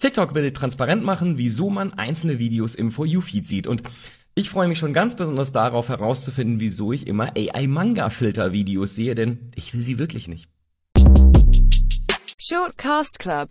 TikTok will transparent machen, wieso man einzelne Videos im For You-Feed sieht. Und ich freue mich schon ganz besonders darauf herauszufinden, wieso ich immer AI-Manga-Filter-Videos sehe, denn ich will sie wirklich nicht. Shortcast Club